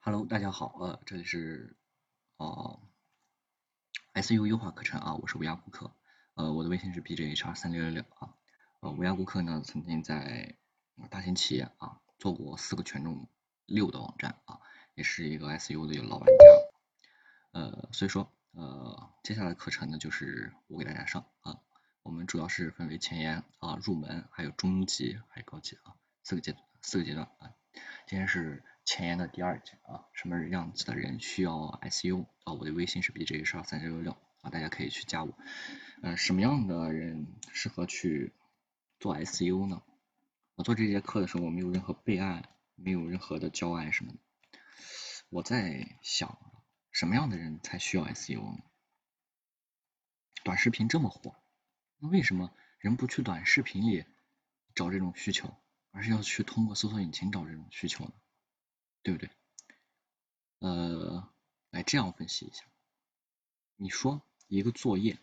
Hello，大家好，呃，这里是哦 SU 优化课程啊，我是乌鸦顾客，呃，我的微信是 bjh 二三六六六啊，呃，乌鸦顾客呢曾经在大型企业啊做过四个权重六的网站啊，也是一个 SU 的老玩家，呃，所以说呃接下来课程呢就是我给大家上啊，我们主要是分为前沿啊、入门、还有中级、还有高级啊四个阶四个阶段啊，今天是。前沿的第二节啊，什么样子的人需要 SU 啊？我的微信是 bj 十二三六六六啊，大家可以去加我。呃，什么样的人适合去做 SU 呢？我做这节课的时候，我没有任何备案，没有任何的教案什么的。我在想，什么样的人才需要 SU 呢？短视频这么火，那为什么人不去短视频里找这种需求，而是要去通过搜索引擎找这种需求呢？对不对？呃，来这样分析一下，你说一个作业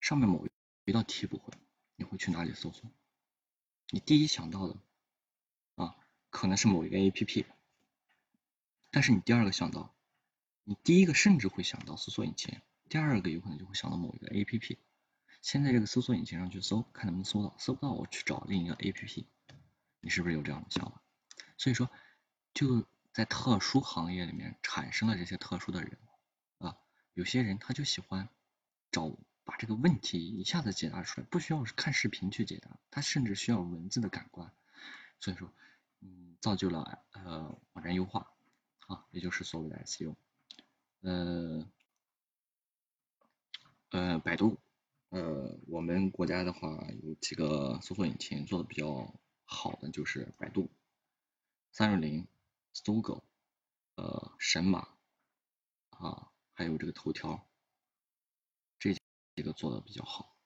上面某一道题不会，你会去哪里搜索？你第一想到的啊，可能是某一个 A P P，但是你第二个想到，你第一个甚至会想到搜索引擎，第二个有可能就会想到某一个 A P P。先在这个搜索引擎上去搜，看能不能搜到，搜不到我去找另一个 A P P，你是不是有这样的想法？所以说。就在特殊行业里面产生了这些特殊的人啊，有些人他就喜欢找把这个问题一下子解答出来，不需要看视频去解答，他甚至需要文字的感官，所以说，嗯，造就了呃网站优化啊，也就是所谓的 SEO，呃呃百度呃我们国家的话有几个搜索引擎做的比较好的就是百度三六零。搜狗，呃，神马啊，还有这个头条，这几个做的比较好。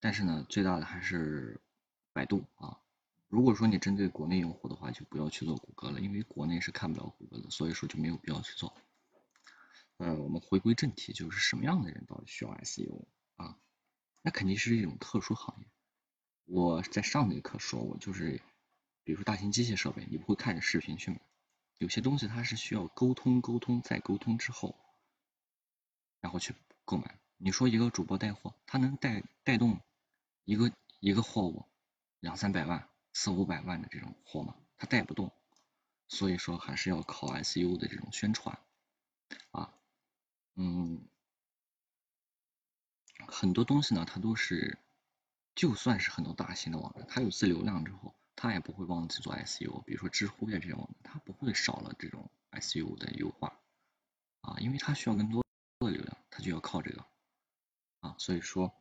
但是呢，最大的还是百度啊。如果说你针对国内用户的话，就不要去做谷歌了，因为国内是看不了谷歌的，所以说就没有必要去做。呃，我们回归正题，就是什么样的人到底需要 SEO 啊？那肯定是一种特殊行业。我在上节课说过，就是比如说大型机械设备，你不会看着视频去买。有些东西它是需要沟通、沟通再沟通之后，然后去购买。你说一个主播带货，他能带带动一个一个货物两三百万、四五百万的这种货吗？他带不动。所以说还是要靠 SU 的这种宣传啊，嗯，很多东西呢，它都是就算是很多大型的网站，它有自流量之后。他也不会忘记做 SEO，比如说知乎呀这种，他不会少了这种 SEO 的优化啊，因为他需要更多的流量，他就要靠这个啊，所以说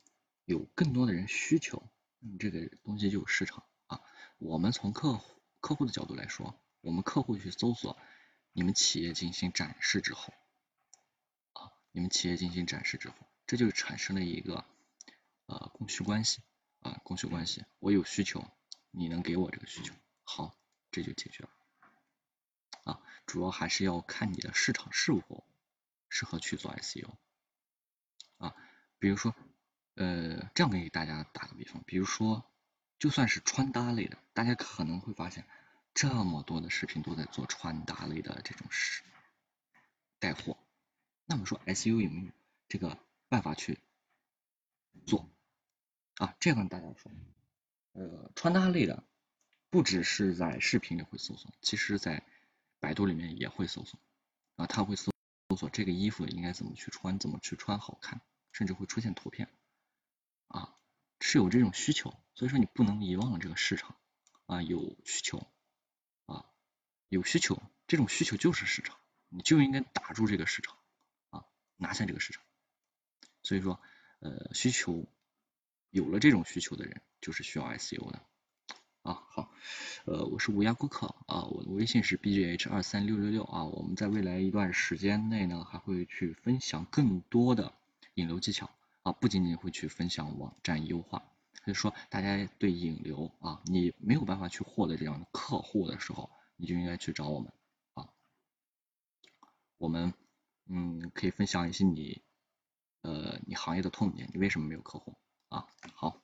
有更多的人需求，你这个东西就有市场啊。我们从客户客户的角度来说，我们客户去搜索你们企业进行展示之后啊，你们企业进行展示之后，这就产生了一个呃供需关系啊，供需关系，我有需求。你能给我这个需求，好，这就解决了啊。主要还是要看你的市场是否适合去做 SEO 啊。比如说，呃，这样给大家打个比方，比如说，就算是穿搭类的，大家可能会发现这么多的视频都在做穿搭类的这种事带货，那么说 SEO 有没有这个办法去做啊？这样跟大家说。呃，穿搭类的不只是在视频里会搜索，其实在百度里面也会搜索。啊，他会搜搜索这个衣服应该怎么去穿，怎么去穿好看，甚至会出现图片。啊，是有这种需求，所以说你不能遗忘了这个市场。啊，有需求。啊，有需求，这种需求就是市场，你就应该打住这个市场。啊，拿下这个市场，所以说呃需求。有了这种需求的人，就是需要 SEO 的啊。好，呃，我是无涯顾客啊，我的微信是 bjh 二三六六六啊。我们在未来一段时间内呢，还会去分享更多的引流技巧啊，不仅仅会去分享网站优化。所以说，大家对引流啊，你没有办法去获得这样的客户的时候，你就应该去找我们啊。我们嗯，可以分享一些你呃你行业的痛点，你为什么没有客户？啊，好。